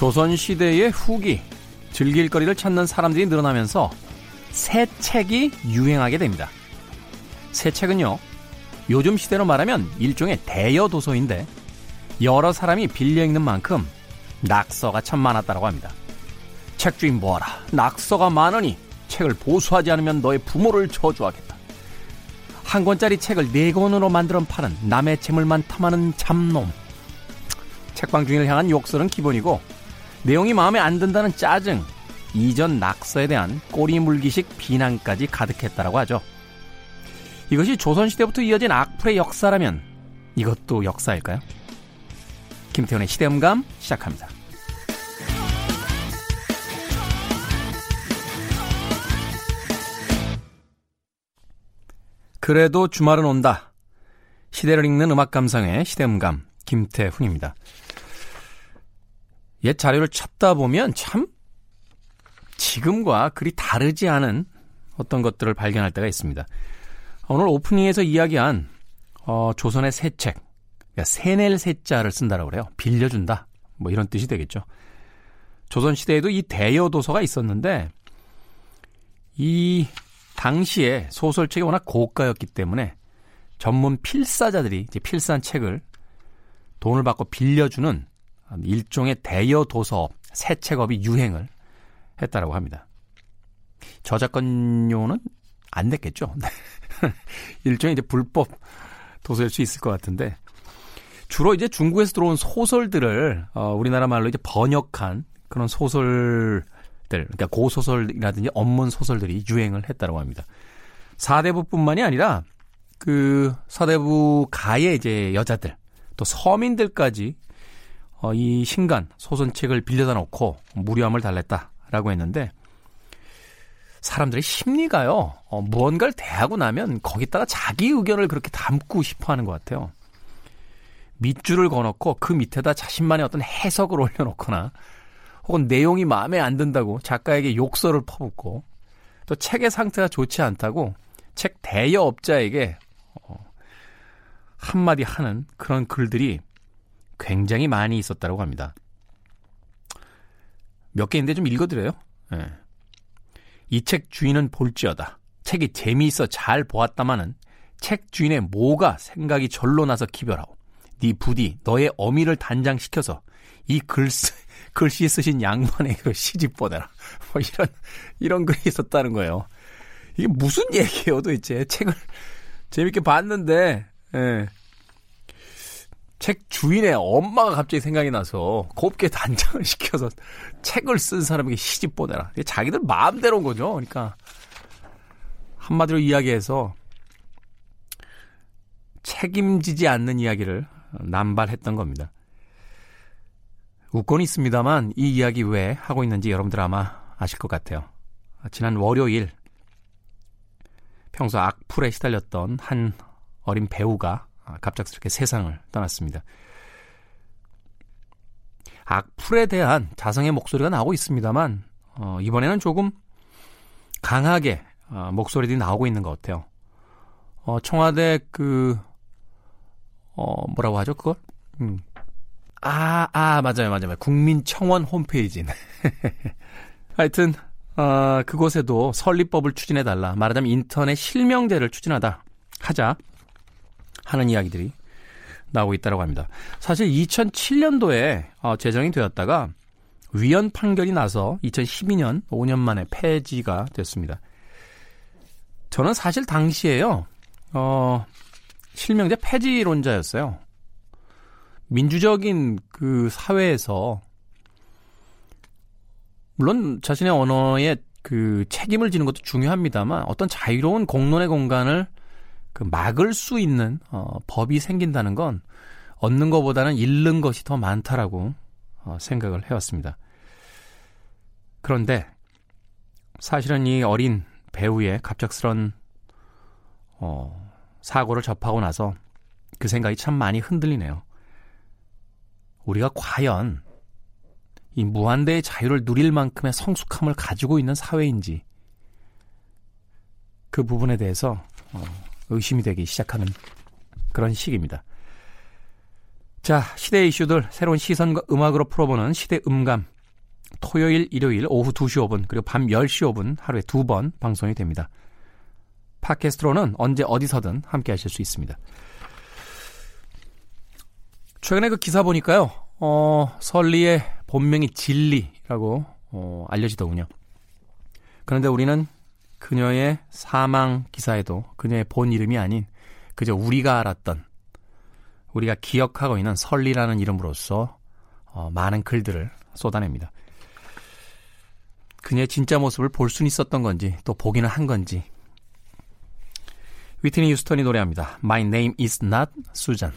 조선시대의 후기, 즐길 거리를 찾는 사람들이 늘어나면서 새 책이 유행하게 됩니다. 새 책은요, 요즘 시대로 말하면 일종의 대여 도서인데 여러 사람이 빌려 읽는 만큼 낙서가 참 많았다고 합니다. 책 주인 뭐하라. 낙서가 많으니 책을 보수하지 않으면 너의 부모를 저주하겠다. 한 권짜리 책을 네 권으로 만들어 파는 남의 재물만 탐하는 잡놈. 책방 주인을 향한 욕설은 기본이고 내용이 마음에 안 든다는 짜증, 이전 낙서에 대한 꼬리물기식 비난까지 가득했다라고 하죠. 이것이 조선시대부터 이어진 악플의 역사라면 이것도 역사일까요? 김태훈의 시대음감 시작합니다. 그래도 주말은 온다. 시대를 읽는 음악 감상의 시대음감 김태훈입니다. 옛 자료를 찾다 보면 참 지금과 그리 다르지 않은 어떤 것들을 발견할 때가 있습니다. 오늘 오프닝에서 이야기한 어, 조선의 새 책, 그러니까 세낼 세자를 쓴다라고 그래요. 빌려준다. 뭐 이런 뜻이 되겠죠. 조선 시대에도 이 대여 도서가 있었는데 이 당시에 소설책이 워낙 고가였기 때문에 전문 필사자들이 이제 필사한 책을 돈을 받고 빌려주는 일종의 대여 도서업, 새 책업이 유행을 했다라고 합니다. 저작권료는 안 냈겠죠. 일종의 이제 불법 도서일 수 있을 것 같은데 주로 이제 중국에서 들어온 소설들을 어, 우리나라 말로 이제 번역한 그런 소설들, 그러니까 고소설이라든지 업문 소설들이 유행을 했다고 합니다. 사대부뿐만이 아니라 그 서대부 가의 이제 여자들 또 서민들까지 어, 이 신간 소설책을 빌려다 놓고 무료함을 달랬다라고 했는데 사람들의 심리가요, 어, 무언가를 대하고 나면 거기다가 자기 의견을 그렇게 담고 싶어 하는 것 같아요. 밑줄을 거놓고 그 밑에다 자신만의 어떤 해석을 올려놓거나 혹은 내용이 마음에 안 든다고 작가에게 욕설을 퍼붓고 또 책의 상태가 좋지 않다고 책 대여업자에게 어, 한마디 하는 그런 글들이 굉장히 많이 있었다고 합니다. 몇 개인데 좀 읽어드려요. 네. 이책 주인은 볼지어다. 책이 재미있어 잘 보았다마는 책 주인의 뭐가 생각이 절로 나서 기별하오. 네 부디 너의 어미를 단장시켜서 이 글쓰, 글씨 쓰신 양반에게로 시집 보내라. 뭐 이런 이런 글이 있었다는 거예요. 이게 무슨 얘기예요, 도대체? 책을 재밌게 봤는데 예. 책 주인의 엄마가 갑자기 생각이 나서 곱게 단장을 시켜서 책을 쓴 사람에게 시집 보내라. 자기들 마음대로인 거죠. 그러니까 한마디로 이야기해서 책임지지 않는 이야기를 남발했던 겁니다. 웃곤 있습니다만 이 이야기 왜 하고 있는지 여러분들 아마 아실 것 같아요. 지난 월요일 평소 악플에 시달렸던 한 어린 배우가 아, 갑작스럽게 세상을 떠났습니다. 악플에 대한 자성의 목소리가 나오고 있습니다만 어, 이번에는 조금 강하게 어, 목소리들이 나오고 있는 것 같아요. 어, 청와대 그 어, 뭐라고 하죠 그걸? 음. 아, 아, 맞아요, 맞아요. 국민청원 홈페이지. 하여튼, 어, 그곳에도 설립법을 추진해 달라. 말하자면 인터넷 실명제를 추진하다. 하자. 하는 이야기들이 나오고 있다고 합니다. 사실 2007년도에 어, 제정이 되었다가 위헌 판결이 나서 2012년 5년 만에 폐지가 됐습니다. 저는 사실 당시에요, 어, 실명제 폐지론자였어요. 민주적인 그 사회에서 물론 자신의 언어에 그 책임을 지는 것도 중요합니다만 어떤 자유로운 공론의 공간을 그 막을 수 있는 어, 법이 생긴다는 건 얻는 것보다는 잃는 것이 더 많다라고 어, 생각을 해왔습니다. 그런데 사실은 이 어린 배우의 갑작스런 어, 사고를 접하고 나서 그 생각이 참 많이 흔들리네요. 우리가 과연 이 무한대의 자유를 누릴 만큼의 성숙함을 가지고 있는 사회인지 그 부분에 대해서 어, 의심이 되기 시작하는 그런 시기입니다. 자, 시대 이슈들 새로운 시선과 음악으로 풀어보는 시대 음감. 토요일, 일요일 오후 2시 5분 그리고 밤 10시 5분 하루에 두 번 방송이 됩니다. 팟캐스트로는 언제 어디서든 함께 하실 수 있습니다. 최근에 그 기사 보니까요. 어, 설리의 본명이 진리라고 어, 알려지더군요. 그런데 우리는 그녀의 사망 기사에도 그녀의 본 이름이 아닌 그저 우리가 알았던 우리가 기억하고 있는 설리라는 이름으로서 어, 많은 글들을 쏟아냅니다. 그녀의 진짜 모습을 볼 수는 있었던 건지 또 보기는 한 건지 위트니 유스턴이 노래합니다. My name is not Susan.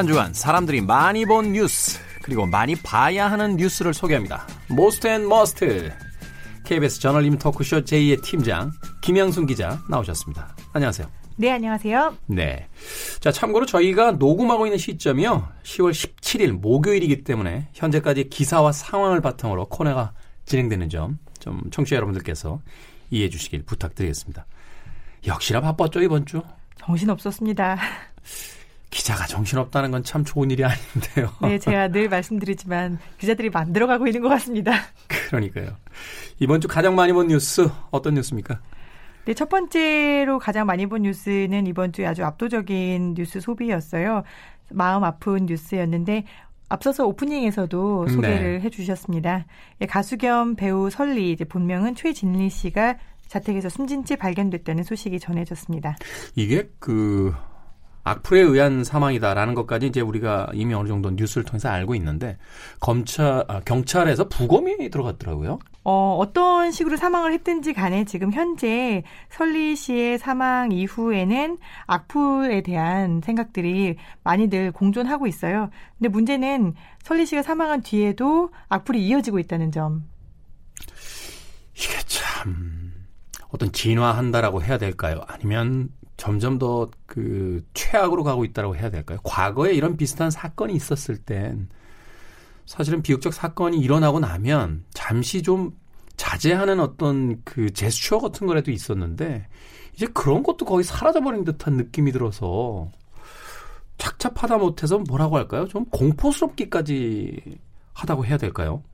한 주간 사람들이 많이 본 뉴스 그리고 많이 봐야 하는 뉴스를 소개합니다. Most and Must KBS 저널리즘 토크쇼 J의 팀장 김양순 기자 나오셨습니다. 안녕하세요. 네, 안녕하세요. 네. 자, 참고로 저희가 녹음하고 있는 시점이요. 10월 17일 목요일이기 때문에 현재까지 기사와 상황을 바탕으로 코너가 진행되는 점 좀 청취자 여러분들께서 이해해 주시길 부탁드리겠습니다. 역시나 바빴죠, 이번 주? 정신 없었습니다. 기자가 정신없다는 건 참 좋은 일이 아닌데요. 네, 제가 늘 말씀드리지만 기자들이 만들어가고 있는 것 같습니다. 그러니까요. 이번 주 가장 많이 본 뉴스 어떤 뉴스입니까? 네, 첫 번째로 가장 많이 본 뉴스는 이번 주에 아주 압도적인 뉴스 소비였어요. 마음 아픈 뉴스였는데 앞서서 오프닝에서도 소개를 네. 해주셨습니다. 예, 가수 겸 배우 설리 이제 본명은 최진리 씨가 자택에서 숨진 채 발견됐다는 소식이 전해졌습니다. 이게 그 악플에 의한 사망이다라는 것까지 이제 우리가 이미 어느 정도 뉴스를 통해서 알고 있는데 검찰 아, 경찰에서 부검이 들어갔더라고요. 어, 어떤 식으로 사망을 했든지 간에 지금 현재 설리 씨의 사망 이후에는 악플에 대한 생각들이 많이들 공존하고 있어요. 근데 문제는 설리 씨가 사망한 뒤에도 악플이 이어지고 있다는 점. 이게 참 어떤 진화한다라고 해야 될까요? 아니면 점점 더 그 최악으로 가고 있다고 해야 될까요? 과거에 이런 비슷한 사건이 있었을 땐 사실은 비극적 사건이 일어나고 나면 잠시 좀 자제하는 어떤 그 제스처 같은 거라도 있었는데 이제 그런 것도 거의 사라져버린 듯한 느낌이 들어서 착잡하다 못해서 뭐라고 할까요? 좀 공포스럽기까지 하다고 해야 될까요?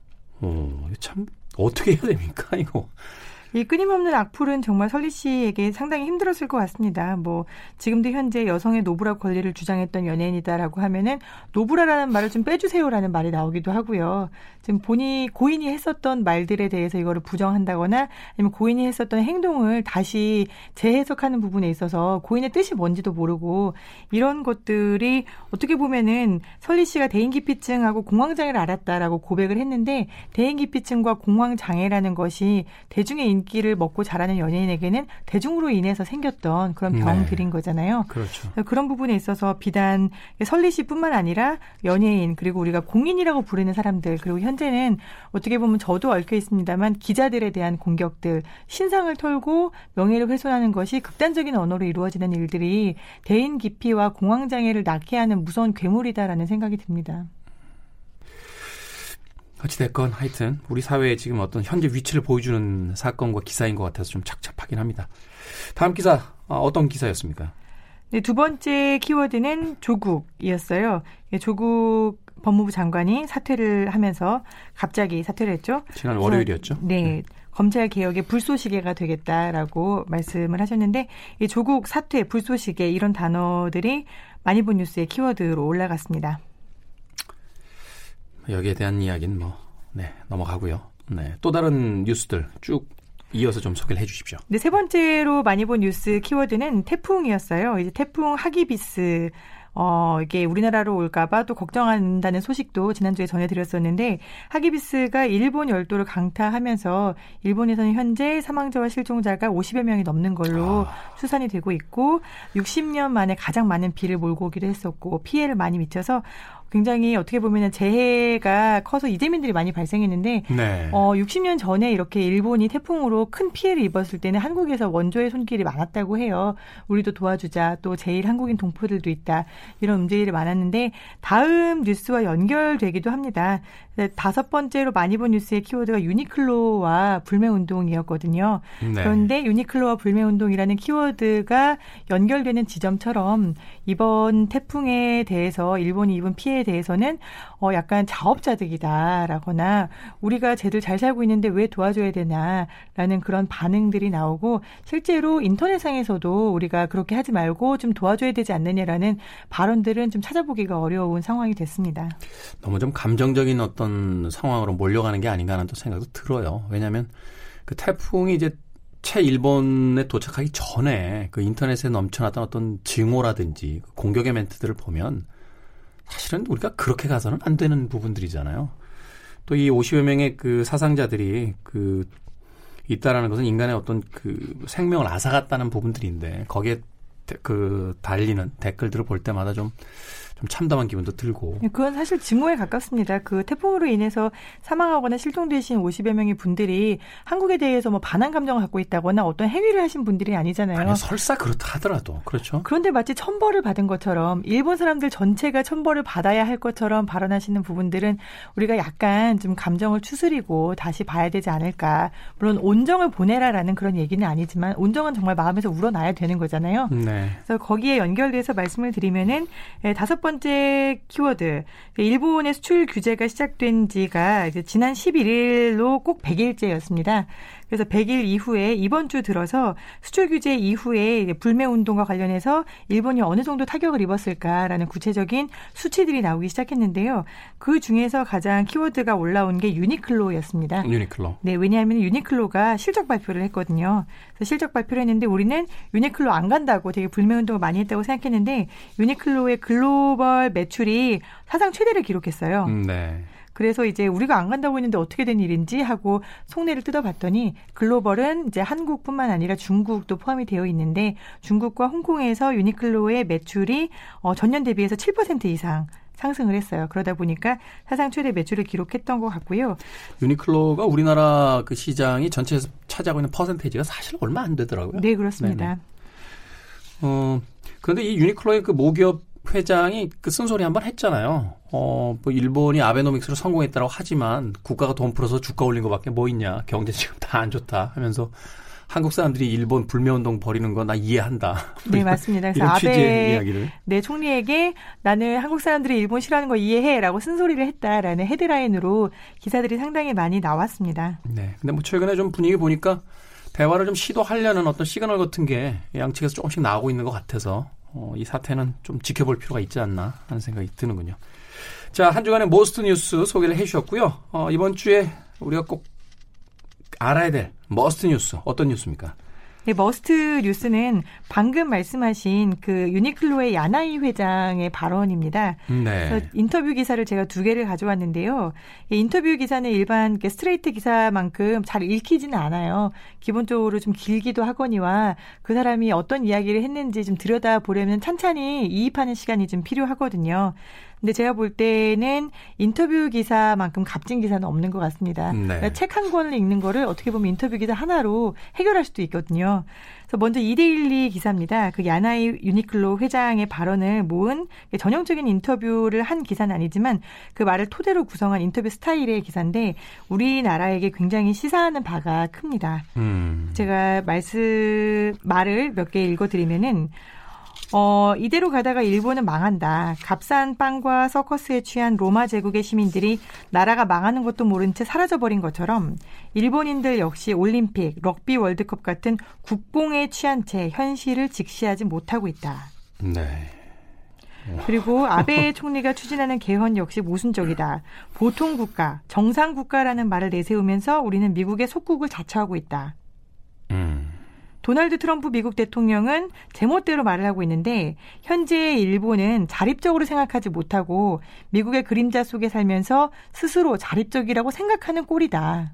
어, 참 어떻게 해야 됩니까 이거? 이 끊임없는 악플은 정말 설리 씨에게 상당히 힘들었을 것 같습니다. 뭐 지금도 현재 여성의 노브라 권리를 주장했던 연예인이다라고 하면은 노브라라는 말을 좀 빼주세요라는 말이 나오기도 하고요. 지금 본인 고인이 했었던 말들에 대해서 이거를 부정한다거나 아니면 고인이 했었던 행동을 다시 재해석하는 부분에 있어서 고인의 뜻이 뭔지도 모르고 이런 것들이 어떻게 보면은 설리 씨가 대인기피증하고 공황장애를 앓았다라고 고백을 했는데 대인기피증과 공황장애라는 것이 대중의 인기를 먹고 자라는 연예인에게는 대중으로 인해서 생겼던 그런 네. 병들인 네. 거잖아요. 그렇죠. 그런 부분에 있어서 비단 설리 씨뿐만 아니라 연예인 그리고 우리가 공인이라고 부르는 사람들 그리고 현재는 어떻게 보면 저도 얽혀 있습니다만 기자들에 대한 공격들 신상을 털고 명예를 훼손하는 것이 극단적인 언어로 이루어지는 일들이 대인 기피와 공황 장애를 낳게 하는 무서운 괴물이다라는 생각이 듭니다. 어찌됐건 하여튼 우리 사회에 지금 어떤 현재 위치를 보여주는 사건과 기사인 것 같아서 좀 착잡하긴 합니다. 다음 기사 어, 어떤 기사였습니까? 네, 두 번째 키워드는 조국이었어요. 예, 조국 법무부 장관이 사퇴를 하면서 갑자기 사퇴를 했죠. 지난 월요일이었죠. 네. 네. 검찰 개혁의 불쏘시개가 되겠다라고 말씀을 하셨는데 이 조국 사퇴, 불쏘시개 이런 단어들이 많이 본 뉴스의 키워드로 올라갔습니다. 여기에 대한 이야기는 뭐, 네, 넘어가고요. 네, 또 다른 뉴스들 쭉 이어서 좀 소개를 해 주십시오. 네, 세 번째로 많이 본 뉴스 키워드는 태풍이었어요. 이제 태풍 하기비스 어, 이게 우리나라로 올까봐 또 걱정한다는 소식도 지난주에 전해드렸었는데, 하기비스가 일본 열도를 강타하면서, 일본에서는 현재 사망자와 실종자가 50여 명이 넘는 걸로 아. 추산이 되고 있고, 60년 만에 가장 많은 비를 몰고 오기도 했었고, 피해를 많이 미쳐서, 굉장히 어떻게 보면은 재해가 커서 이재민들이 많이 발생했는데 네. 어 60년 전에 이렇게 일본이 태풍으로 큰 피해를 입었을 때는 한국에서 원조의 손길이 많았다고 해요. 우리도 도와주자. 또 제일 한국인 동포들도 있다. 이런 움직임이 많았는데 다음 뉴스와 연결되기도 합니다. 네, 다섯 번째로 많이 본 뉴스의 키워드가 유니클로와 불매운동이었거든요. 네. 그런데 유니클로와 불매운동이라는 키워드가 연결되는 지점처럼 이번 태풍에 대해서 일본이 입은 피해 에 대해서는 어 약간 자업자득이다라거나 우리가 쟤들 잘 살고 있는데 왜 도와줘야 되나라는 그런 반응들이 나오고 실제로 인터넷상에서도 우리가 그렇게 하지 말고 좀 도와줘야 되지 않느냐라는 발언들은 좀 찾아보기가 어려운 상황이 됐습니다. 너무 좀 감정적인 어떤 어떤 상황으로 몰려가는 게 아닌가 하는 또 생각도 들어요. 왜냐하면 그 태풍이 이제 채 일본에 도착하기 전에 그 인터넷에 넘쳐났던 어떤 증오라든지 그 공격의 멘트들을 보면 사실은 우리가 그렇게 가서는 안 되는 부분들이잖아요. 또 이 50여 명의 그 사상자들이 그 있다라는 것은 인간의 어떤 그 생명을 앗아갔다는 부분들인데 거기에 그 달리는 댓글들을 볼 때마다 좀 좀 참담한 기분도 들고. 네, 그건 사실 증오에 가깝습니다. 그 태풍으로 인해서 사망하거나 실종되신 50여 명의 분들이 한국에 대해서 뭐 반한 감정을 갖고 있다거나 어떤 행위를 하신 분들이 아니잖아요. 아니, 설사 그렇다 하더라도 그렇죠. 그런데 마치 천벌을 받은 것처럼 일본 사람들 전체가 천벌을 받아야 할 것처럼 발언하시는 부분들은 우리가 약간 좀 감정을 추스리고 다시 봐야 되지 않을까. 물론 온정을 보내라라는 그런 얘기는 아니지만 온정은 정말 마음에서 우러나야 되는 거잖아요. 네. 그래서 거기에 연결돼서 말씀을 드리면은 예, 다섯 번 번째 키워드. 일본의 수출 규제가 시작된 지가 지난 11일로 꼭 100일째였습니다. 그래서 100일 이후에 이번 주 들어서 수출 규제 이후에 불매 운동과 관련해서 일본이 어느 정도 타격을 입었을까라는 구체적인 수치들이 나오기 시작했는데요. 그 중에서 가장 키워드가 올라온 게 유니클로였습니다. 유니클로. 네, 왜냐하면 유니클로가 실적 발표를 했거든요. 그래서 실적 발표를 했는데 우리는 유니클로 안 간다고 되게 불매 운동을 많이 했다고 생각했는데 유니클로의 글로벌 매출이 사상 최대를 기록했어요. 음, 네. 그래서 이제 우리가 안 간다고 했는데 어떻게 된 일인지 하고 속내를 뜯어봤더니 글로벌은 이제 한국뿐만 아니라 중국도 포함이 되어 있는데 중국과 홍콩에서 유니클로의 매출이 어, 전년 대비해서 7% 이상 상승을 했어요. 그러다 보니까 사상 최대 매출을 기록했던 것 같고요. 유니클로가 우리나라 그 시장이 전체에서 차지하고 있는 퍼센테이지가 사실 얼마 안 되더라고요. 네, 그렇습니다. 네네. 어, 그런데 이 유니클로의 그 모기업 회장이 그 쓴소리 한 번 했잖아요. 어, 뭐 일본이 아베노믹스로 성공했다고 하지만 국가가 돈 풀어서 주가 올린 것밖에 뭐 있냐. 경제 지금 다 안 좋다 하면서 한국 사람들이 일본 불매운동 벌이는 거 나 이해한다. 네, 맞습니다. 그래서 아베 이야기를. 네, 총리에게 나는 한국 사람들이 일본 싫어하는 거 이해해라고 쓴소리를 했다라는 헤드라인으로 기사들이 상당히 많이 나왔습니다. 네. 근데 뭐 최근에 좀 분위기 보니까 대화를 좀 시도하려는 어떤 시그널 같은 게 양측에서 조금씩 나오고 있는 것 같아서 어, 이 사태는 좀 지켜볼 필요가 있지 않나 하는 생각이 드는군요. 자, 한 주간의 Most 뉴스 소개를 해 주셨고요. 어, 이번 주에 우리가 꼭 알아야 될 Must 뉴스 어떤 뉴스입니까? 네, Must 뉴스는 방금 말씀하신 그 유니클로의 야나이 회장의 발언입니다. 네. 인터뷰 기사를 제가 두 개를 가져왔는데요. 인터뷰 기사는 일반 스트레이트 기사만큼 잘 읽히지는 않아요. 기본적으로 좀 길기도 하거니와 그 사람이 어떤 이야기를 했는지 좀 들여다 보려면 찬찬히 이입하는 시간이 좀 필요하거든요. 근데 제가 볼 때는 인터뷰 기사만큼 값진 기사는 없는 것 같습니다. 네. 그러니까 책 한 권을 읽는 거를 어떻게 보면 인터뷰 기사 하나로 해결할 수도 있거든요. 그래서 먼저 이데일리 기사입니다. 그 야나이 유니클로 회장의 발언을 모은 전형적인 인터뷰를 한 기사는 아니지만 그 말을 토대로 구성한 인터뷰 스타일의 기사인데 우리나라에게 굉장히 시사하는 바가 큽니다. 음. 제가 말씀 말을 몇 개 읽어드리면은 어, 이대로 가다가 일본은 망한다. 값싼 빵과 서커스에 취한 로마 제국의 시민들이 나라가 망하는 것도 모른 채 사라져버린 것처럼 일본인들 역시 올림픽, 럭비 월드컵 같은 국뽕에 취한 채 현실을 직시하지 못하고 있다. 네. 그리고 아베 총리가 추진하는 개헌 역시 모순적이다. 보통 국가, 정상 국가라는 말을 내세우면서 우리는 미국의 속국을 자처하고 있다. 도널드 트럼프 미국 대통령은 제멋대로 말을 하고 있는데 현재의 일본은 자립적으로 생각하지 못하고 미국의 그림자 속에 살면서 스스로 자립적이라고 생각하는 꼴이다.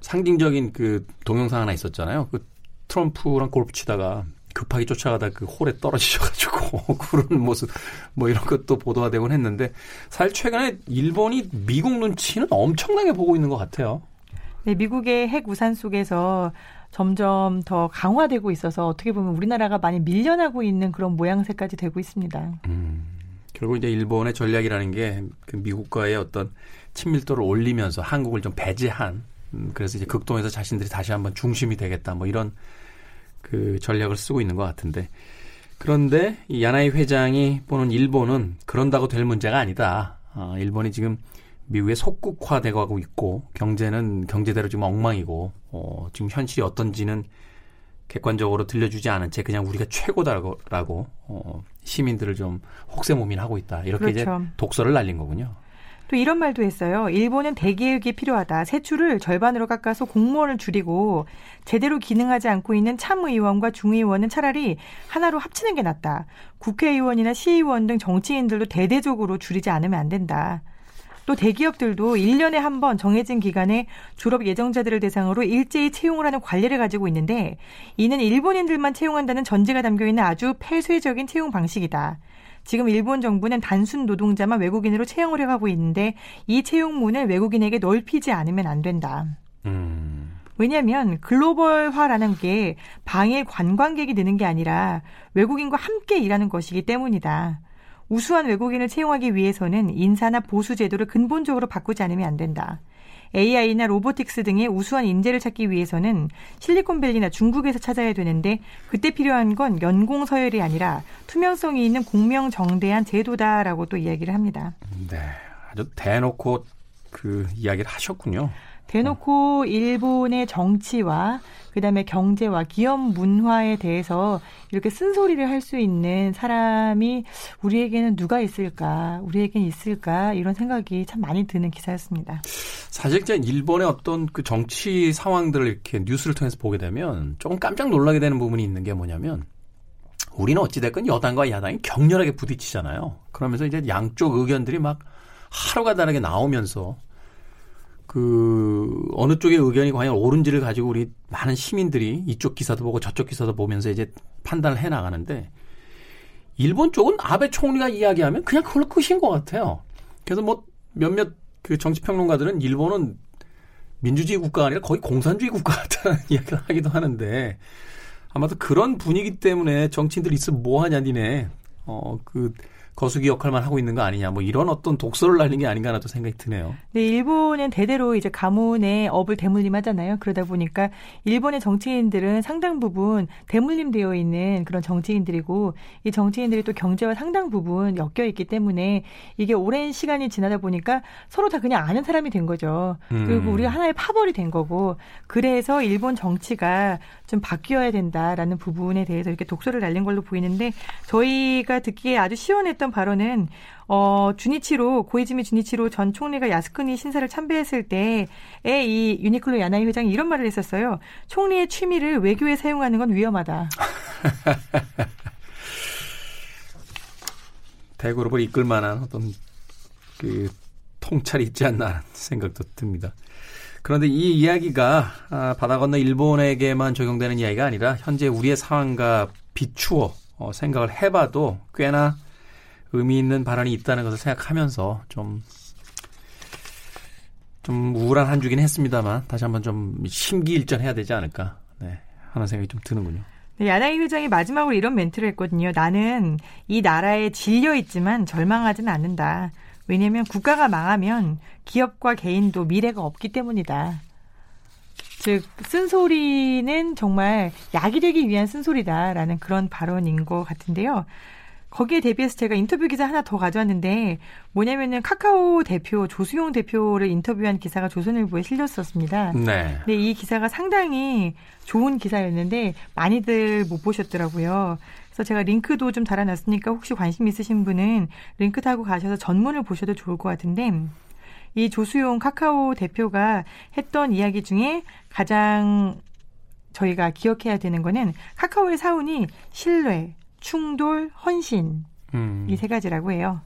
상징적인 그 동영상 하나 있었잖아요. 그 트럼프랑 골프 치다가 급하게 쫓아가다 그 홀에 떨어지셔가지고 그런 모습 뭐 이런 것도 보도가 되곤 했는데 사실 최근에 일본이 미국 눈치는 엄청나게 보고 있는 것 같아요. 네, 미국의 핵 우산 속에서 점점 더 강화되고 있어서 어떻게 보면 우리나라가 많이 밀려나고 있는 그런 모양새까지 되고 있습니다. 음, 결국 이제 일본의 전략이라는 게 그 미국과의 어떤 친밀도를 올리면서 한국을 좀 배제한 음, 그래서 이제 극동에서 자신들이 다시 한번 중심이 되겠다 뭐 이런 그 전략을 쓰고 있는 것 같은데 그런데 이 야나이 회장이 보는 일본은 그런다고 될 문제가 아니다. 아, 일본이 지금 미국의 속국화되고 있고 경제는 경제대로 지금 엉망이고 어, 지금 현실이 어떤지는 객관적으로 들려주지 않은 채 그냥 우리가 최고다라고 어, 시민들을 좀 혹세무민하고 있다 이렇게 그렇죠. 이제 독서를 날린 거군요. 또 이런 말도 했어요. 일본은 대개혁이 필요하다. 세출을 절반으로 깎아서 공무원을 줄이고 제대로 기능하지 않고 있는 참의원과 중의원은 차라리 하나로 합치는 게 낫다. 국회의원이나 시의원 등 정치인들도 대대적으로 줄이지 않으면 안 된다. 또 대기업들도 1년에 한 번 정해진 기간에 졸업 예정자들을 대상으로 일제히 채용을 하는 관리를 가지고 있는데 이는 일본인들만 채용한다는 전제가 담겨 있는 아주 폐쇄적인 채용 방식이다. 지금 일본 정부는 단순 노동자만 외국인으로 채용을 해가고 있는데 이 채용문을 외국인에게 넓히지 않으면 안 된다. 음. 왜냐하면 글로벌화라는 게 방일 관광객이 느는 게 아니라 외국인과 함께 일하는 것이기 때문이다. 우수한 외국인을 채용하기 위해서는 인사나 보수 제도를 근본적으로 바꾸지 않으면 안 된다. AI나 로보틱스 등의 우수한 인재를 찾기 위해서는 실리콘밸리나 중국에서 찾아야 되는데 그때 필요한 건 연공 서열이 아니라 투명성이 있는 공명정대한 제도다라고 또 이야기를 합니다. 네, 아주 대놓고 그 이야기를 하셨군요. 대놓고 일본의 정치와 그다음에 경제와 기업 문화에 대해서 이렇게 쓴소리를 할 수 있는 사람이 우리에게는 누가 있을까? 우리에게는 있을까? 이런 생각이 참 많이 드는 기사였습니다. 사실 이제 일본의 어떤 그 정치 상황들을 이렇게 뉴스를 통해서 보게 되면 조금 깜짝 놀라게 되는 부분이 있는 게 뭐냐면 우리는 어찌됐건 여당과 야당이 격렬하게 부딪히잖아요. 그러면서 이제 양쪽 의견들이 막 하루가 다르게 나오면서 그 어느 쪽의 의견이 과연 옳은지를 가지고 우리 많은 시민들이 이쪽 기사도 보고 저쪽 기사도 보면서 이제 판단을 해 나가는데 일본 쪽은 아베 총리가 이야기하면 그냥 그걸로 끝인 것 같아요. 그래서 뭐 몇몇 그 정치 평론가들은 일본은 민주주의 국가가 아니라 거의 공산주의 국가 같다는 이야기를 하기도 하는데 아마도 그런 분위기 때문에 정치인들 있으면 뭐 하냐 니네 어그 거수기 역할만 하고 있는 거 아니냐 뭐 이런 어떤 독서를 날린 게 아닌가 나도 생각이 드네요. 네, 일본은 대대로 이제 가문의 업을 대물림하잖아요. 그러다 보니까 일본의 정치인들은 상당 부분 대물림되어 있는 그런 정치인들이고 이 정치인들이 또 경제와 상당 부분 엮여 있기 때문에 이게 오랜 시간이 지나다 보니까 서로 다 그냥 아는 사람이 된 거죠. 그리고 음. 우리가 하나의 파벌이 된 거고 그래서 일본 정치가 좀 바뀌어야 된다라는 부분에 대해서 이렇게 독서를 날린 걸로 보이는데 저희가 듣기에 아주 시원했던 발언은 어, 주니치로, 고이즈미 주니치로 전 총리가 야스쿠니 신사를 참배했을 때에 이 유니클로 야나이 회장이 이런 말을 했었어요. 총리의 취미를 외교에 사용하는 건 위험하다. 대그룹을 이끌 만한 어떤 그 통찰이 있지 않나 생각도 듭니다. 그런데 이 이야기가 아, 바다 건너 일본에게만 적용되는 이야기가 아니라 현재 우리의 상황과 비추어 어, 생각을 해봐도 꽤나 의미 있는 발언이 있다는 것을 생각하면서 좀, 좀 우울한 한 주긴 했습니다만 다시 한번 좀 심기일전해야 되지 않을까 네, 하는 생각이 좀 드는군요. 네, 야나이 회장이 마지막으로 이런 멘트를 했거든요. 나는 이 나라에 질려 있지만 절망하지는 않는다. 왜냐하면 국가가 망하면 기업과 개인도 미래가 없기 때문이다. 즉 쓴소리는 정말 약이 되기 위한 쓴소리다라는 그런 발언인 것 같은데요. 거기에 대비해서 제가 인터뷰 기사 하나 더 가져왔는데 뭐냐면은 카카오 대표 조수용 대표를 인터뷰한 기사가 조선일보에 실렸었습니다. 네. 근데 이 기사가 상당히 좋은 기사였는데 많이들 못 보셨더라고요. 그래서 제가 링크도 좀 달아놨으니까 혹시 관심 있으신 분은 링크 타고 가셔서 전문을 보셔도 좋을 것 같은데 이 조수용 카카오 대표가 했던 이야기 중에 가장 저희가 기억해야 되는 거는 카카오의 사운이 신뢰, 충돌, 헌신 음. 이세 가지라고 해요.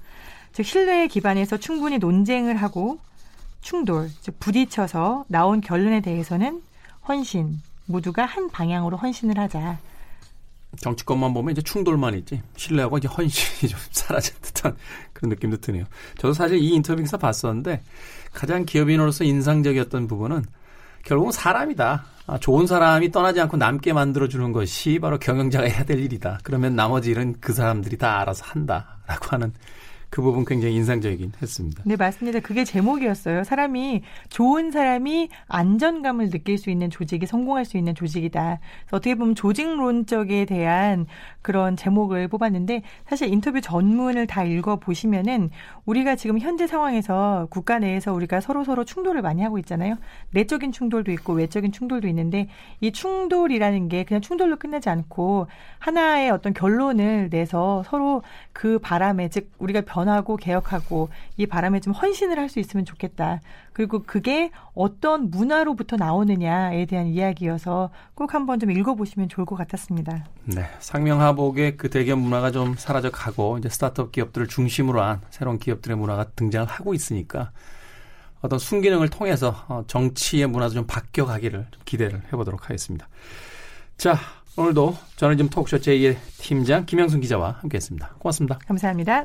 즉 신뢰에 기반해서 충분히 논쟁을 하고 충돌, 즉 부딪혀서 나온 결론에 대해서는 헌신, 모두가 한 방향으로 헌신을 하자. 정치권만 보면 이제 충돌만 있지 신뢰하고 이제 헌신이 좀 사라진 듯한 그런 느낌도 드네요. 저도 사실 이 인터뷰 기사 봤었는데 가장 기업인으로서 인상적이었던 부분은 결국은 사람이다. 아, 좋은 사람이 떠나지 않고 남게 만들어주는 것이 바로 경영자가 해야 될 일이다. 그러면 나머지 일은 그 사람들이 다 알아서 한다라고 하는 그 부분 굉장히 인상적이긴 했습니다. 네, 맞습니다. 그게 제목이었어요. 사람이 좋은 사람이 안전감을 느낄 수 있는 조직이 성공할 수 있는 조직이다. 그래서 어떻게 보면 조직론적에 대한 그런 제목을 뽑았는데 사실 인터뷰 전문을 다 읽어 보시면은 우리가 지금 현재 상황에서 국가 내에서 우리가 서로 서로 충돌을 많이 하고 있잖아요. 내적인 충돌도 있고 외적인 충돌도 있는데 이 충돌이라는 게 그냥 충돌로 끝나지 않고 하나의 어떤 결론을 내서 서로 그 바람에 즉 우리가 변 하고 개혁하고 이 바람에 좀 헌신을 할 수 있으면 좋겠다. 그리고 그게 어떤 문화로부터 나오느냐에 대한 이야기여서 꼭 한번 좀 읽어보시면 좋을 것 같았습니다. 네, 상명하복의 그 대기업 문화가 좀 사라져 가고 이제 스타트업 기업들을 중심으로 한 새로운 기업들의 문화가 등장을 하고 있으니까 어떤 순기능을 통해서 어, 정치의 문화도 좀 바뀌어가기를 좀 기대를 해보도록 하겠습니다. 자, 오늘도 저널리즘 토크쇼 제2의 팀장 김영순 기자와 함께했습니다. 고맙습니다. 감사합니다.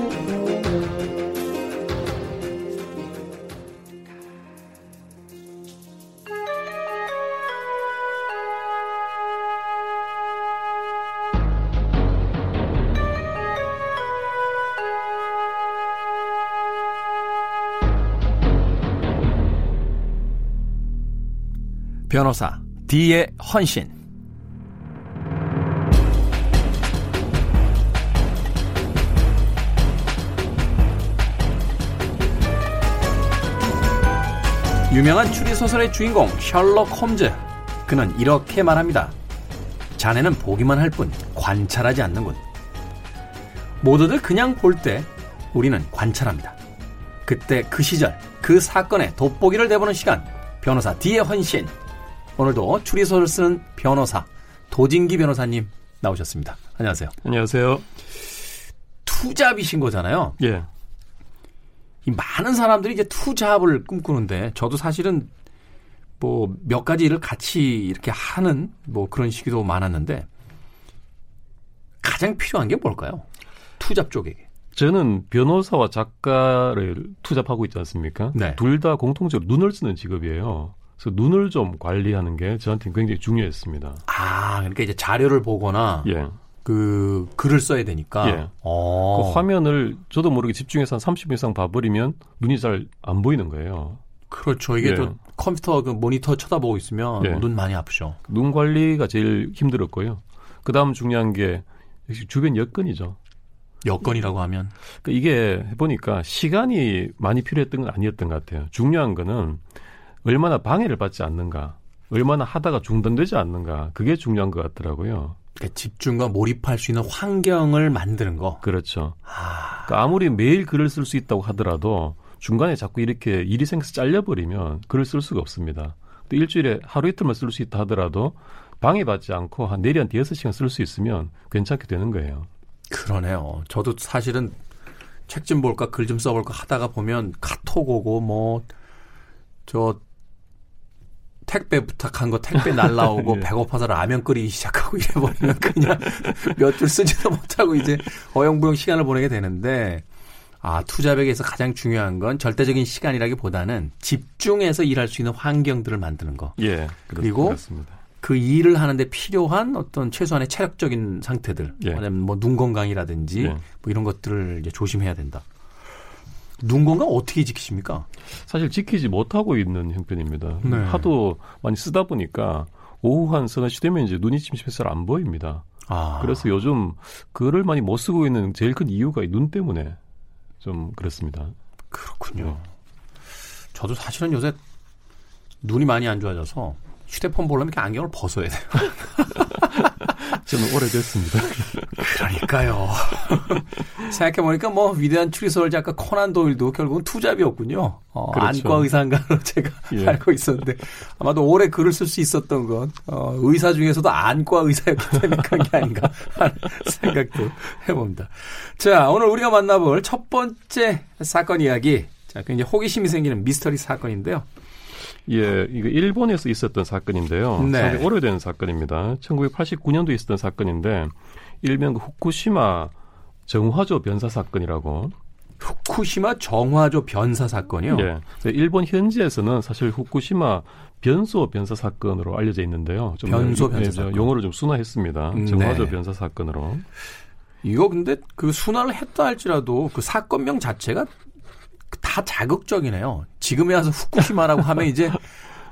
변호사 D의 헌신. 유명한 추리소설의 주인공 셜록 홈즈. 그는 이렇게 말합니다. 자네는 보기만 할 뿐 관찰하지 않는군. 모두들 그냥 볼 때 우리는 관찰합니다. 그때 그 시절 그 사건의 돋보기를 내보는 시간 변호사 D의 헌신 오늘도 추리소설 쓰는 변호사 도진기 변호사님 나오셨습니다. 안녕하세요. 안녕하세요. 투잡이신 거잖아요. 예. 이 많은 사람들이 이제 투잡을 꿈꾸는데 저도 사실은 뭐 몇 가지 일을 같이 이렇게 하는 뭐 그런 시기도 많았는데 가장 필요한 게 뭘까요? 투잡 쪽에게. 저는 변호사와 작가를 투잡하고 있지 않습니까? 네. 둘 다 공통적으로 눈을 쓰는 직업이에요. 그래서 눈을 좀 관리하는 게 저한테는 굉장히 중요했습니다. 아, 그러니까 이제 자료를 보거나 예. 그 글을 써야 되니까. 예. 어. 그 화면을 저도 모르게 집중해서 한 30분 이상 봐버리면 눈이 잘 안 보이는 거예요. 그렇죠. 이게 예. 또 컴퓨터 그 모니터 쳐다보고 있으면 예. 눈 많이 아프죠. 눈 관리가 제일 힘들었고요. 그 다음 중요한 게 역시 주변 여건이죠. 여건이라고 하면 그러니까 이게 해보니까 시간이 많이 필요했던 건 아니었던 것 같아요. 중요한 거는 얼마나 방해를 받지 않는가, 얼마나 하다가 중단되지 않는가, 그게 중요한 것 같더라고요. 그러니까 집중과 몰입할 수 있는 환경을 만드는 거. 그렇죠. 아, 그러니까 아무리 매일 글을 쓸 수 있다고 하더라도 중간에 자꾸 이렇게 일이 생겨서 잘려버리면 글을 쓸 수가 없습니다. 또 일주일에 하루 이틀만 쓸 수 있다 하더라도 방해받지 않고 한 내리 한 대여섯 시간 쓸 수 있으면 괜찮게 되는 거예요. 그러네요. 저도 사실은 책 좀 볼까 글 좀 써볼까 하다가 보면 카톡 오고 뭐 저 택배 부탁한 거 택배 날라오고 예. 배고파서 라면 끓이기 시작하고 이래버리면 그냥 몇 줄 쓰지도 못하고 이제 어영부영 시간을 보내게 되는데 아 투잡에게서 가장 중요한 건 절대적인 시간이라기보다는 집중해서 일할 수 있는 환경들을 만드는 거. 예. 그리고 그렇습니다. 그 일을 하는데 필요한 어떤 최소한의 체력적인 상태들, 예. 아니면 뭐 눈 건강이라든지 예. 뭐 이런 것들을 이제 조심해야 된다. 눈 건강 어떻게 지키십니까? 사실 지키지 못하고 있는 형편입니다. 네. 하도 많이 쓰다 보니까 오후 한 서너 시 되면 이제 눈이 침침해서 잘 안 보입니다. 아, 그래서 요즘 글을 많이 못 쓰고 있는 제일 큰 이유가 이눈 때문에 좀 그렇습니다. 그렇군요. 저도 사실은 요새 눈이 많이 안 좋아져서 휴대폰 보려면 이렇게 안경을 벗어야 돼요. 저는 오래됐습니다. 그러니까요. 생각해보니까 뭐 위대한 추리소설 작가 코난 도일도 결국은 투잡이었군요. 어, 그렇죠. 안과 의사인가로 제가 예. 알고 있었는데 아마도 오래 글을 쓸 수 있었던 건 어, 의사 중에서도 안과 의사였기 때문에 그런 게 아닌가 하는 생각도 해봅니다. 자 오늘 우리가 만나볼 첫 번째 사건 이야기 자 굉장히 호기심이 생기는 미스터리 사건인데요. 예, 이거 일본에서 있었던 사건인데요. 네. 상당히 오래된 사건입니다. 1989년도에 있었던 사건인데 일명 그 후쿠시마 정화조 변사 사건이라고. 후쿠시마 정화조 변사 사건이요. 예. 일본 현지에서는 사실 후쿠시마 변소 변사 사건으로 알려져 있는데요. 좀 변소 예, 변사 저 사건. 용어를 좀 순화했습니다. 네. 정화조 변사 사건으로. 이거 근데 그 순화를 했다 할지라도 그 사건명 자체가 다 자극적이네요. 지금에 와서 후쿠시마라고 하면 이제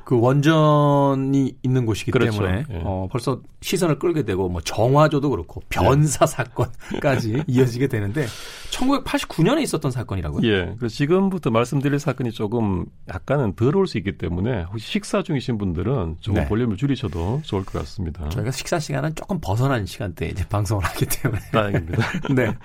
그 원전이 있는 곳이기 그렇죠. 때문에 예. 어, 벌써 시선을 끌게 되고 뭐 정화조도 그렇고 변사 네. 사건까지 이어지게 되는데 1989년에 있었던 사건이라고요? 예. 그래서 지금부터 말씀드릴 사건이 조금 약간은 더러울 수 있기 때문에 혹시 식사 중이신 분들은 조금 네. 볼륨을 줄이셔도 좋을 것 같습니다. 저희가 식사 시간은 조금 벗어난 시간대에 이제 방송을 하기 때문에 다행입니다. 네.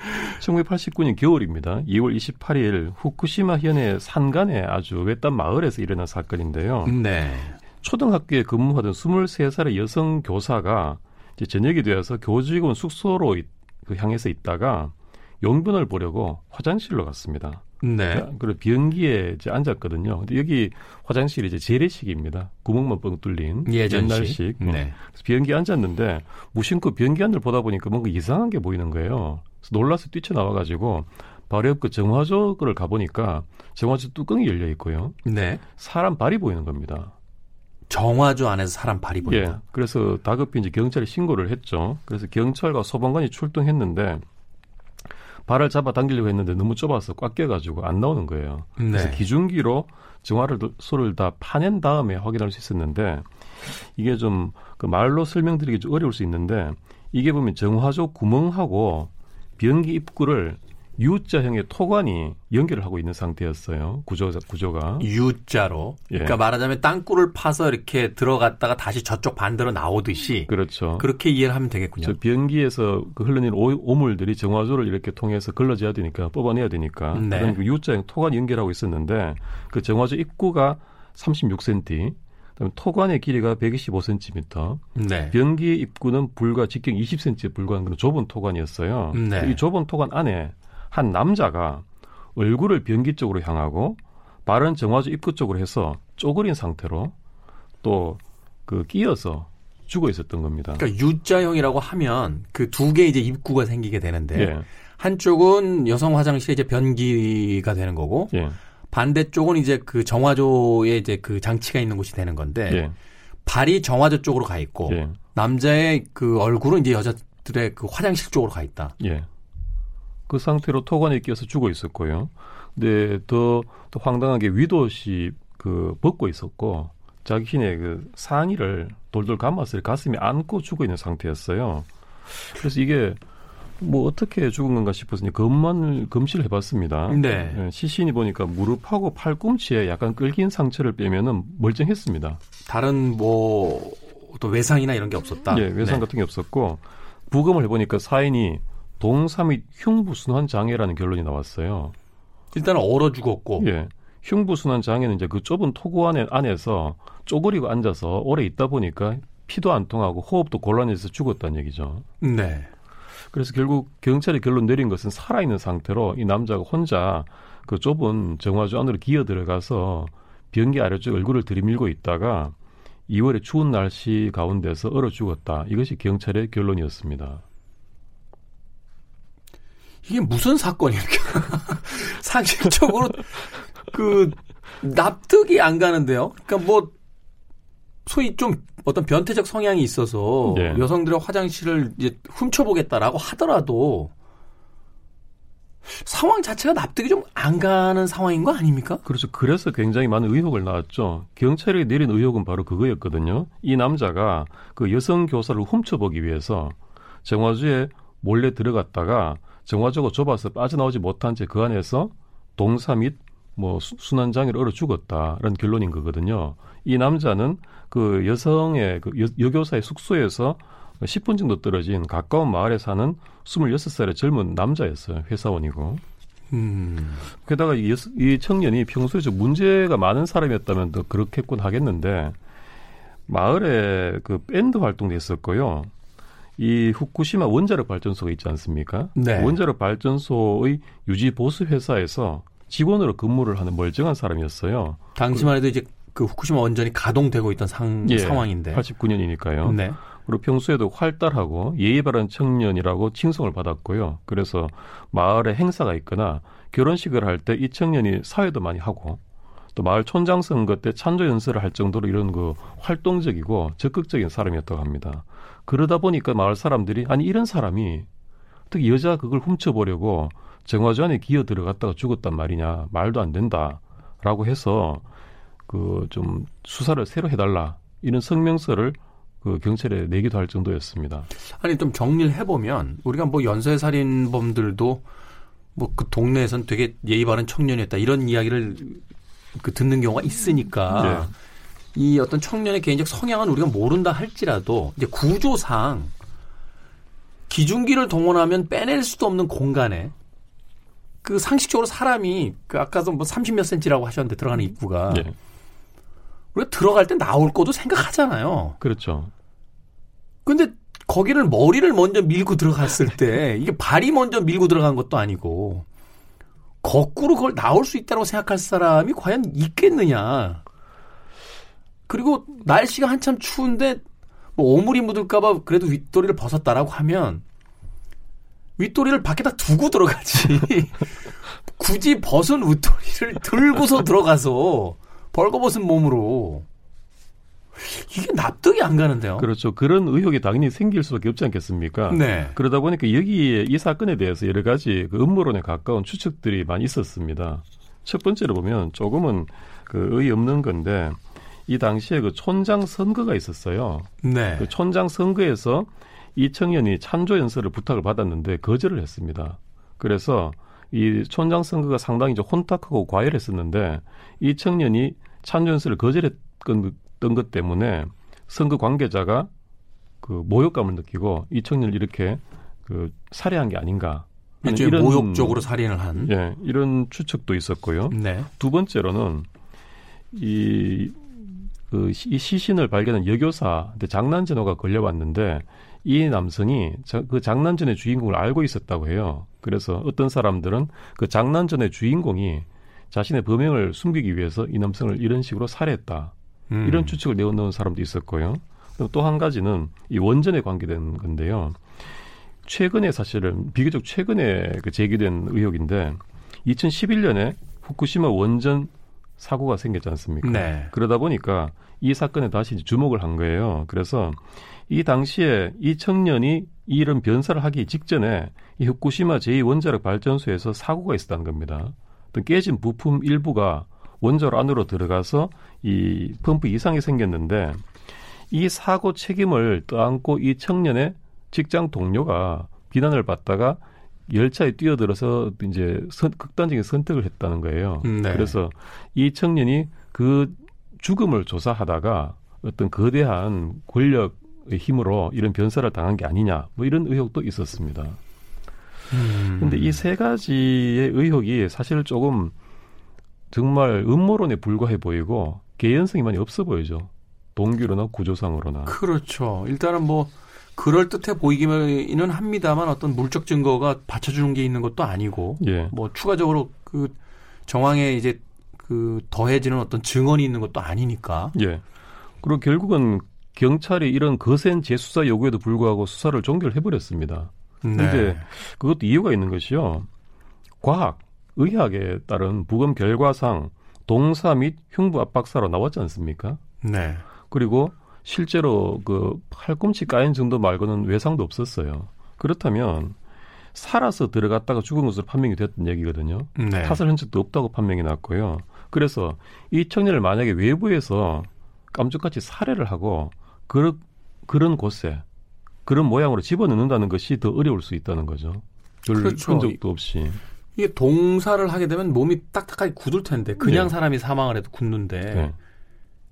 1989년 겨울입니다. 2월 28일 후쿠시마 현의 산간의 아주 외딴 마을에서 일어난 사건인데요. 네. 초등학교에 근무하던 23살의 여성 교사가 이제 저녁이 되어서 교직원 숙소로 이- 그 향해서 있다가 용변을 보려고 화장실로 갔습니다. 네. 그리고 비행기에 이제 앉았거든요. 근데 여기 화장실이 이제 재래식입니다. 구멍만 뻥 뚫린 예전식. 옛날식. 어. 네. 그래서 비행기에 앉았는데 무심코 비행기 안을 보다 보니까 뭔가 이상한 게 보이는 거예요. 그래서 놀라서 뛰쳐나와가지고 바로 옆그 정화조를 가보니까 정화조 뚜껑이 열려 있고요. 네. 사람 발이 보이는 겁니다. 정화조 안에서 사람 발이 예. 보인다. 그래서 다급히 이제 경찰에 신고를 했죠. 그래서 경찰과 소방관이 출동했는데 발을 잡아 당기려고 했는데 너무 좁아서 꽉 껴가지고 안 나오는 거예요. 그래서 네. 기중기로 정화를 소를 다 파낸 다음에 확인할 수 있었는데 이게 좀 그 말로 설명드리기 좀 어려울 수 있는데 이게 보면 정화조 구멍하고 비행기 입구를 U자형의 토관이 연결을 하고 있는 상태였어요. 구조 구조가. U자로. 예. 그러니까 말하자면 땅굴을 파서 이렇게 들어갔다가 다시 저쪽 반대로 나오듯이 그렇죠. 그렇게 이해를 하면 되겠군요. 저 비행기에서 그 흘러내린 오- 오물들이 정화조를 이렇게 통해서 걸러져야 되니까 뽑아내야 되니까 네. 그런 그 U자형 토관 연결하고 있었는데 그 정화조 입구가 36cm, 그다음에 토관의 길이가 125cm, 네. 비행기 입구는 불과 직경 20cm에 불과한 그런 좁은 토관이었어요. 네. 이 좁은 토관 안에 한 남자가 얼굴을 비행기 쪽으로 향하고 발은 정화조 입구 쪽으로 해서 쪼그린 상태로 또 그 끼어서 죽어 있었던 겁니다. 그러니까 U자형이라고 하면 그 두 개 이제 입구가 생기게 되는데 예, 한쪽은 여성 화장실에 이제 변기가 되는 거고 예, 반대쪽은 이제 그 정화조에 이제 그 장치가 있는 곳이 되는 건데 예, 발이 정화조 쪽으로 가 있고 예. 남자의 그 얼굴은 이제 여자들의 그 화장실 쪽으로 가 있다. 예. 그 상태로 토관에 끼어서 죽어 있었고요. 근데 더, 더 황당한 게 위도시 그 벗고 있었고 자신의 그 상의를 돌돌 감아서 가슴에 안고 죽어 있는 상태였어요. 그래서 이게 뭐 어떻게 죽은 건가 싶어서 검만을 검시를 해봤습니다. 네. 예, 시신이 보니까 무릎하고 팔꿈치에 약간 끌긴 상처를 빼면은 멀쩡했습니다. 다른 뭐 또 외상이나 이런 게 없었다. 예, 외상 네. 같은 게 없었고 부검을 해보니까 사인이 동사 및 흉부순환 장애라는 결론이 나왔어요. 일단은 얼어 죽었고 예, 흉부순환 장애는 이제 그 좁은 토구 안에 안에서 쪼그리고 앉아서 오래 있다 보니까 피도 안 통하고 호흡도 곤란해서 죽었다는 얘기죠. 네. 그래서 결국 경찰이 결론 내린 것은 살아있는 상태로 이 남자가 혼자 그 좁은 정화조 안으로 기어 들어가서 변기 아래쪽 얼굴을 들이밀고 있다가 2월의 추운 날씨 가운데서 얼어 죽었다. 이것이 경찰의 결론이었습니다. 이게 무슨 사건입니까? 상식적으로 그 납득이 안 가는데요. 그러니까 뭐 소위 좀 어떤 변태적 성향이 있어서 네. 여성들의 화장실을 이제 훔쳐보겠다라고 하더라도 상황 자체가 납득이 좀 안 가는 상황인 거 아닙니까? 그렇죠. 그래서 굉장히 많은 의혹을 낳았죠. 경찰이 내린 의혹은 바로 그거였거든요. 이 남자가 그 여성 교사를 훔쳐보기 위해서 정화조에 몰래 들어갔다가 정화조가 좁아서 빠져나오지 못한 채 그 안에서 동사 및 뭐 순환장애를 얼어 죽었다라는 결론인 거거든요. 이 남자는 그 여성의 그 여, 여교사의 숙소에서 10분 정도 떨어진 가까운 마을에 사는 26살의 젊은 남자였어요. 회사원이고. 음. 게다가 이, 이 청년이 평소에 좀 문제가 많은 사람이었다면 더 그렇겠군 하겠는데 마을에 그 밴드 활동도 했었고요. 이 후쿠시마 원자력 발전소가 있지 않습니까? 네. 원자력 발전소의 유지 보수 회사에서 직원으로 근무를 하는 멀쩡한 사람이었어요. 당시만 해도 이제 그 후쿠시마 원전이 가동되고 있던 상, 예, 상황인데. 89년이니까요. 네. 그리고 평소에도 활달하고 예의 바른 청년이라고 칭송을 받았고요. 그래서 마을에 행사가 있거나 결혼식을 할 때 이 청년이 사회도 많이 하고 또 마을 촌장 선거 때 찬조 연설을 할 정도로 이런 그 활동적이고 적극적인 사람이었다고 합니다. 그러다 보니까 마을 사람들이 아니 이런 사람이 특히 여자 그걸 훔쳐보려고 정화조 안에 기어 들어갔다가 죽었단 말이냐 말도 안 된다라고 해서 그 좀 수사를 새로 해달라 이런 성명서를 그 경찰에 내기도 할 정도였습니다. 아니 좀 정리를 해보면 우리가 뭐 연쇄 살인범들도 뭐 그 동네에선 되게 예의 바른 청년이었다 이런 이야기를 그 듣는 경우가 있으니까 네. 이 어떤 청년의 개인적 성향은 우리가 모른다 할지라도 이제 구조상 기중기를 동원하면 빼낼 수도 없는 공간에 그 상식적으로 사람이 그 아까도 뭐 30몇 센치라고 하셨는데 들어가는 입구가 예, 우리가 들어갈 때 나올 것도 생각하잖아요. 그렇죠. 근데 거기를 머리를 먼저 밀고 들어갔을 때 이게 발이 먼저 밀고 들어간 것도 아니고 거꾸로 그걸 나올 수 있다고 생각할 사람이 과연 있겠느냐. 그리고 날씨가 한참 추운데 뭐 오물이 묻을까봐 그래도 윗도리를 벗었다라고 하면 윗도리를 밖에다 두고 들어가지. 굳이 벗은 윗도리를 들고서 들어가서 벌거벗은 몸으로 이게 납득이 안 가는데요. 그렇죠. 그런 의혹이 당연히 생길 수밖에 없지 않겠습니까? 네. 그러다 보니까 여기에 이 사건에 대해서 여러 가지 그 음모론에 가까운 추측들이 많이 있었습니다. 첫 번째로 보면 조금은 그 의의 없는 건데 이 당시에 그 촌장 선거가 있었어요. 네. 그 촌장 선거에서 이 청년이 찬조 연설을 부탁을 받았는데 거절을 했습니다. 그래서 이 촌장 선거가 상당히 혼탁하고 과열했었는데 이 청년이 찬조 연설을 거절했 던 것 때문에 선거 관계자가 그 모욕감을 느끼고 이 청년을 이렇게 그 살해한 게 아닌가. 하는 일종의 모욕적으로 살인을 한. 예, 이런 추측도 있었고요. 네. 두 번째로는 이, 그, 시- 이 시신을 발견한 여교사한테 장난전화가 걸려왔는데 이 남성이 자- 그 장난전의 주인공을 알고 있었다고 해요. 그래서 어떤 사람들은 그 장난전의 주인공이 자신의 범행을 숨기기 위해서 이 남성을 이런 식으로 살해했다. 음. 이런 추측을 내어놓은 사람도 있었고요. 또 한 가지는 이 원전에 관계된 건데요. 최근에 사실은 비교적 최근에 그 제기된 의혹인데 2011년에 후쿠시마 원전 사고가 생겼지 않습니까? 네. 그러다 보니까 이 사건에 다시 주목을 한 거예요. 그래서 이 당시에 이 청년이 이런 변사를 하기 직전에 이 후쿠시마 제2원자력 발전소에서 사고가 있었다는 겁니다. 어떤 깨진 부품 일부가 원자로 안으로 들어가서 이 펌프 이상이 생겼는데 이 사고 책임을 떠안고 이 청년의 직장 동료가 비난을 받다가 열차에 뛰어들어서 이제 선- 극단적인 선택을 했다는 거예요. 음, 네. 그래서 이 청년이 그 죽음을 조사하다가 어떤 거대한 권력의 힘으로 이런 변사를 당한 게 아니냐 뭐 이런 의혹도 있었습니다. 음. 근데 이 세 가지의 의혹이 사실 조금 정말 음모론에 불과해 보이고 개연성이 많이 없어 보이죠. 동기로나 구조상으로나. 그렇죠. 일단은 뭐 그럴 듯해 보이기는 합니다만 어떤 물적 증거가 받쳐주는 게 있는 것도 아니고 예. 뭐 추가적으로 그 정황에 이제 그 더해지는 어떤 증언이 있는 것도 아니니까. 예. 그리고 결국은 경찰이 이런 거센 재수사 요구에도 불구하고 수사를 종결해 버렸습니다. 네. 근데 그것도 이유가 있는 것이요. 과학, 의학에 따른 부검 결과상 동사 및 흉부 압박사로 나왔지 않습니까? 네. 그리고 실제로 그 팔꿈치 까인 정도 말고는 외상도 없었어요. 그렇다면 살아서 들어갔다가 죽은 것으로 판명이 됐던 얘기거든요. 네. 타살 흔적도 없다고 판명이 났고요. 그래서 이 청년을 만약에 외부에서 깜짝같이 살해를 하고 그런 그런 곳에 그런 모양으로 집어넣는다는 것이 더 어려울 수 있다는 거죠. 별 그렇죠. 흔적도 없이. 이게 동사를 하게 되면 몸이 딱딱하게 굳을 텐데 그냥 네. 사람이 사망을 해도 굳는데 네.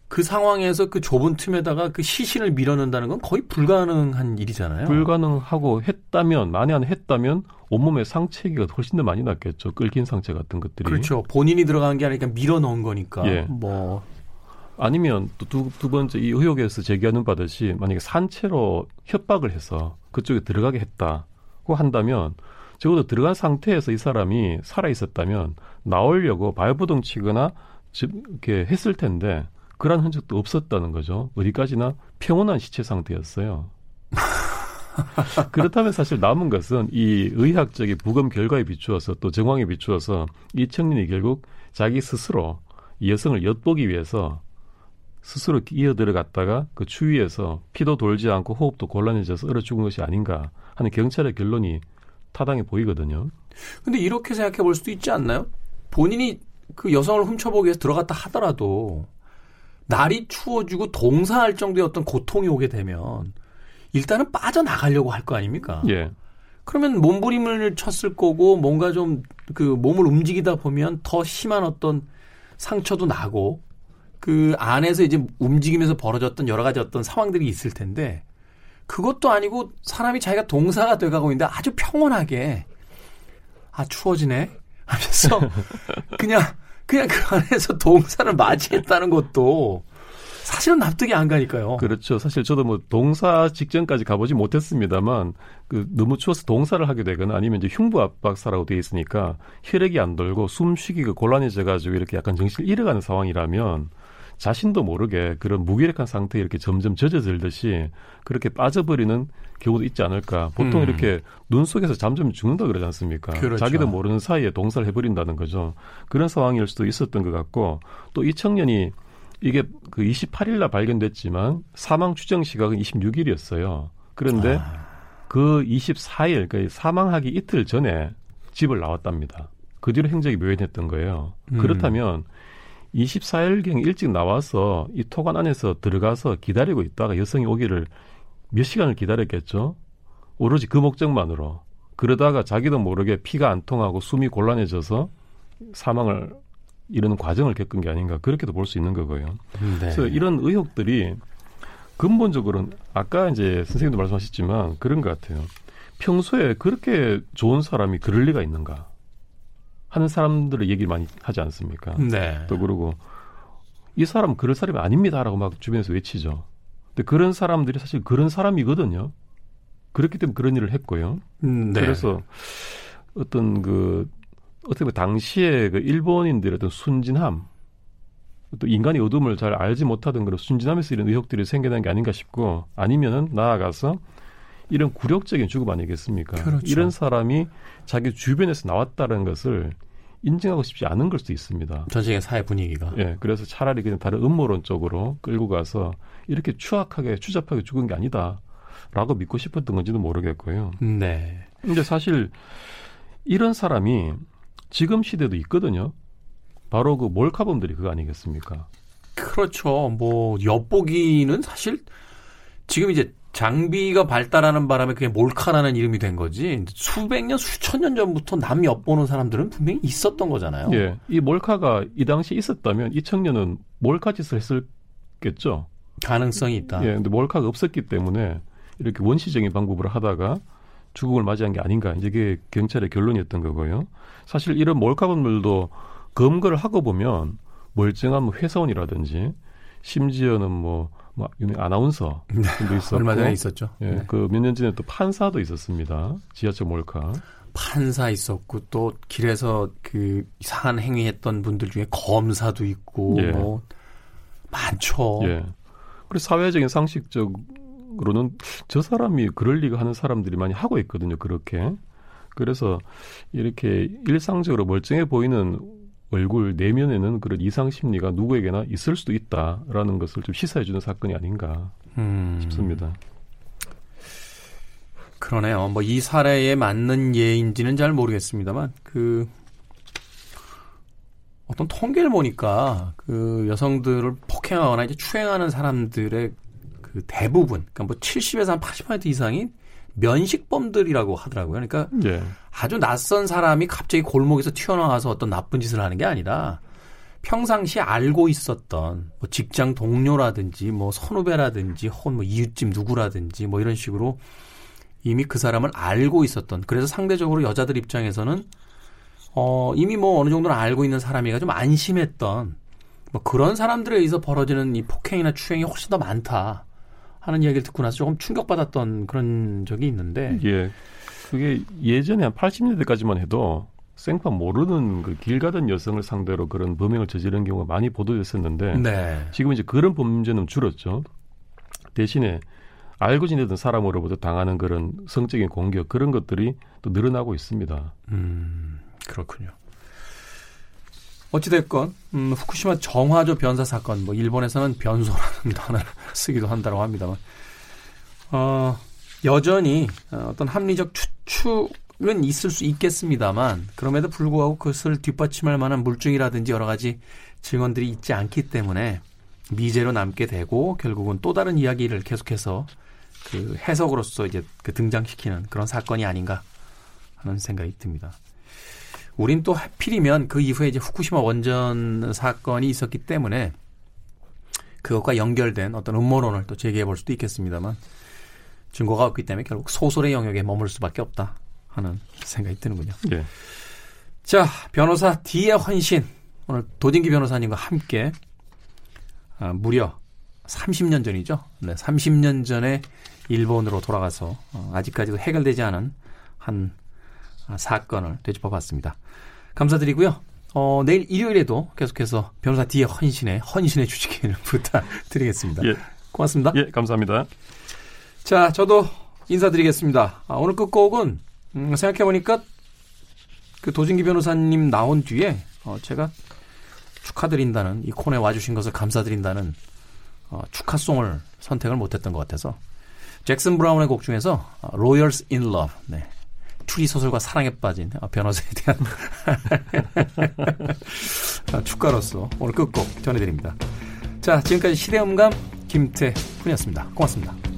그 상황에서 그 좁은 틈에다가 그 시신을 밀어넣는다는 건 거의 불가능한 일이잖아요. 불가능하고 했다면 만에 안 했다면 온몸에 상체기가 훨씬 더 많이 났겠죠. 끌긴 상체 같은 것들이. 그렇죠. 본인이 들어간 게 아니라 밀어넣은 거니까. 예. 뭐 아니면 또두 두 번째 이 의혹에서 제기하는 바듯이 만약에 산채로 협박을 해서 그쪽에 들어가게 했다고 한다면 적어도 들어간 상태에서 이 사람이 살아 있었다면 나오려고 발부동 치거나 이렇게 했을 텐데 그런 흔적도 없었다는 거죠. 어디까지나 평온한 시체 상태였어요. 그렇다면 사실 남은 것은 이 의학적인 부검 결과에 비추어서 또 정황에 비추어서 이 청년이 결국 자기 스스로 이 여성을 엿보기 위해서 스스로 이어 들어갔다가 그 추위에서 피도 돌지 않고 호흡도 곤란해져서 얼어 죽은 것이 아닌가 하는 경찰의 결론이 타당해 보이거든요. 근데 이렇게 생각해 볼 수도 있지 않나요? 본인이 그 여성을 훔쳐보기 위해서 들어갔다 하더라도 날이 추워지고 동사할 정도의 어떤 고통이 오게 되면 일단은 빠져나가려고 할 거 아닙니까? 예. 그러면 몸부림을 쳤을 거고 뭔가 좀 그 몸을 움직이다 보면 더 심한 어떤 상처도 나고 그 안에서 이제 움직이면서 벌어졌던 여러 가지 어떤 상황들이 있을 텐데 그것도 아니고 사람이 자기가 동사가 돼가고 있는데 아주 평온하게 아 추워지네 하면서 그냥 그냥 그 안에서 동사를 맞이했다는 것도 사실은 납득이 안 가니까요. 그렇죠. 사실 저도 뭐 동사 직전까지 가보지 못했습니다만 그 너무 추워서 동사를 하게 되거나 아니면 이제 흉부 압박사라고 되어 있으니까 혈액이 안 돌고 숨쉬기가 곤란해져 가지고 이렇게 약간 정신을 잃어가는 상황이라면 자신도 모르게 그런 무기력한 상태에 이렇게 점점 젖어들듯이 그렇게 빠져버리는 경우도 있지 않을까. 보통 음. 이렇게 눈 속에서 잠잠 죽는다 그러지 않습니까? 그렇죠. 자기도 모르는 사이에 동사를 해버린다는 거죠. 그런 상황일 수도 있었던 것 같고 또 이 청년이 이게 그 28일 날 발견됐지만 사망 추정 시각은 26일이었어요. 그런데 아. 그 24일, 그 사망하기 이틀 전에 집을 나왔답니다. 그 뒤로 행적이 묘연했던 거예요. 음. 그렇다면 24일경 일찍 나와서 이 토관 안에서 들어가서 기다리고 있다가 여성이 오기를 몇 시간을 기다렸겠죠. 오로지 그 목적만으로. 그러다가 자기도 모르게 피가 안 통하고 숨이 곤란해져서 사망을 이르는 과정을 겪은 게 아닌가 그렇게도 볼 수 있는 거고요. 네. 그래서 이런 의혹들이 근본적으로는 아까 이제 선생님도 말씀하셨지만 그런 것 같아요. 평소에 그렇게 좋은 사람이 그럴 리가 있는가 하는 사람들의 얘기를 많이 하지 않습니까? 네. 또 그러고 이 사람 그럴 사람이 아닙니다라고 막 주변에서 외치죠. 근데 그런 사람들이 사실 그런 사람이거든요. 그렇기 때문에 그런 일을 했고요. 음, 네. 그래서 어떤 그 어떻게 보면 당시에 그 일본인들의 어떤 순진함, 또 인간의 어둠을 잘 알지 못하던 그런 순진함에서 이런 의혹들이 생겨난 게 아닌가 싶고 아니면은 나아가서 이런 굴욕적인 죽음 아니겠습니까? 그렇죠. 이런 사람이 자기 주변에서 나왔다는 것을 인정하고 싶지 않은 걸 수도 있습니다. 전체의 사회 분위기가. 예, 그래서 차라리 그냥 다른 음모론 쪽으로 끌고 가서 이렇게 추악하게 추잡하게 죽은 게 아니다라고 믿고 싶었던 건지도 모르겠고요. 네. 근데 사실 이런 사람이 지금 시대도 있거든요. 바로 그 몰카범들이 그거 아니겠습니까? 그렇죠. 뭐 엿보기는 사실 지금 이제 장비가 발달하는 바람에 그게 몰카라는 이름이 된 거지. 수백 년, 수천 년 전부터 남 엿보는 사람들은 분명히 있었던 거잖아요. 예, 이 몰카가 이 당시에 있었다면 이 청년은 몰카 짓을 했을겠죠. 가능성이 있다. 예, 근데 몰카가 없었기 때문에 이렇게 원시적인 방법으로 하다가 죽음을 맞이한 게 아닌가. 이게 경찰의 결론이었던 거고요. 사실 이런 몰카범들도 검거를 하고 보면 멀쩡한 뭐 회사원이라든지 심지어는 뭐, 뭐 유명 아나운서 분도 있었고 얼마 전에 있었죠. 예, 네. 그몇 년 전에 또 판사도 있었습니다. 지하철 몰카. 판사 있었고 또 길에서 그 이상한 행위했던 분들 중에 검사도 있고 예. 뭐 많죠. 예. 그래서 사회적인 상식적으로는 저 사람이 그럴 리가 하는 사람들이 많이 하고 있거든요. 그렇게. 그래서 이렇게 일상적으로 멀쩡해 보이는 얼굴 내면에는 그런 이상 심리가 누구에게나 있을 수도 있다라는 것을 좀 시사해 주는 사건이 아닌가 음, 싶습니다. 그러네요. 뭐 이 사례에 맞는 예인지는 잘 모르겠습니다만 그 어떤 통계를 보니까 그 여성들을 폭행하거나 이제 추행하는 사람들의 그 대부분, 그러니까 뭐 70에서 한 80% 이상이 면식범들이라고 하더라고요. 그러니까 예. 아주 낯선 사람이 갑자기 골목에서 튀어나와서 어떤 나쁜 짓을 하는 게 아니라 평상시 알고 있었던 뭐 직장 동료라든지 뭐 선후배라든지 혹은 뭐 이웃집 누구라든지 뭐 이런 식으로 이미 그 사람을 알고 있었던 그래서 상대적으로 여자들 입장에서는 어 이미 뭐 어느 정도는 알고 있는 사람이가 좀 안심했던 뭐 그런 사람들에 의해서 벌어지는 이 폭행이나 추행이 훨씬 더 많다 하는 이야기를 듣고 나서 조금 충격받았던 그런 적이 있는데 예. 그게 예전에 한 80년대까지만 해도 생판 모르는 그 길 가던 여성을 상대로 그런 범행을 저지른 경우가 많이 보도됐었는데 네. 지금 이제 그런 범죄는 줄었죠. 대신에 알고 지내던 사람으로부터 당하는 그런 성적인 공격 그런 것들이 또 늘어나고 있습니다. 음, 그렇군요. 어찌됐건, 음, 후쿠시마 정화조 변사 사건, 뭐, 일본에서는 변소라는 단어를 쓰기도 한다고 합니다만, 어, 여전히 어, 어떤 합리적 추측은 있을 수 있겠습니다만, 그럼에도 불구하고 그것을 뒷받침할 만한 물증이라든지 여러 가지 증언들이 있지 않기 때문에 미제로 남게 되고, 결국은 또 다른 이야기를 계속해서 그 해석으로서 이제 그 등장시키는 그런 사건이 아닌가 하는 생각이 듭니다. 우린 또 하필이면 그 이후에 이제 후쿠시마 원전 사건이 있었기 때문에 그것과 연결된 어떤 음모론을 또 제기해 볼 수도 있겠습니다만 증거가 없기 때문에 결국 소설의 영역에 머물 수밖에 없다 하는 생각이 드는군요. 예. 자, 변호사 D의 헌신. 오늘 도진기 변호사님과 함께 아, 무려 30년 전이죠. 네, 30년 전에 일본으로 돌아가서 어, 아직까지도 해결되지 않은 한 아, 사건을 되짚어 봤습니다. 감사드리고요. 어, 내일 일요일에도 계속해서 변호사 D의 헌신에 헌신해 주시기를 부탁드리겠습니다. 예. 고맙습니다. 예, 감사합니다. 자, 저도 인사드리겠습니다. 아, 오늘 끝곡은 음, 생각해보니까 그 도진기 변호사님 나온 뒤에 어, 제가 축하드린다는 이 코너에 와주신 것을 감사드린다는 어, 축하송을 선택을 못했던 것 같아서 잭슨 브라운의 곡 중에서 어, Royals in Love 네. 추리 소설과 사랑에 빠진 어, 변호사에 대한 아, 축가로서 오늘 끝곡 전해드립니다. 자, 지금까지 시대음감 김태훈이었습니다. 고맙습니다.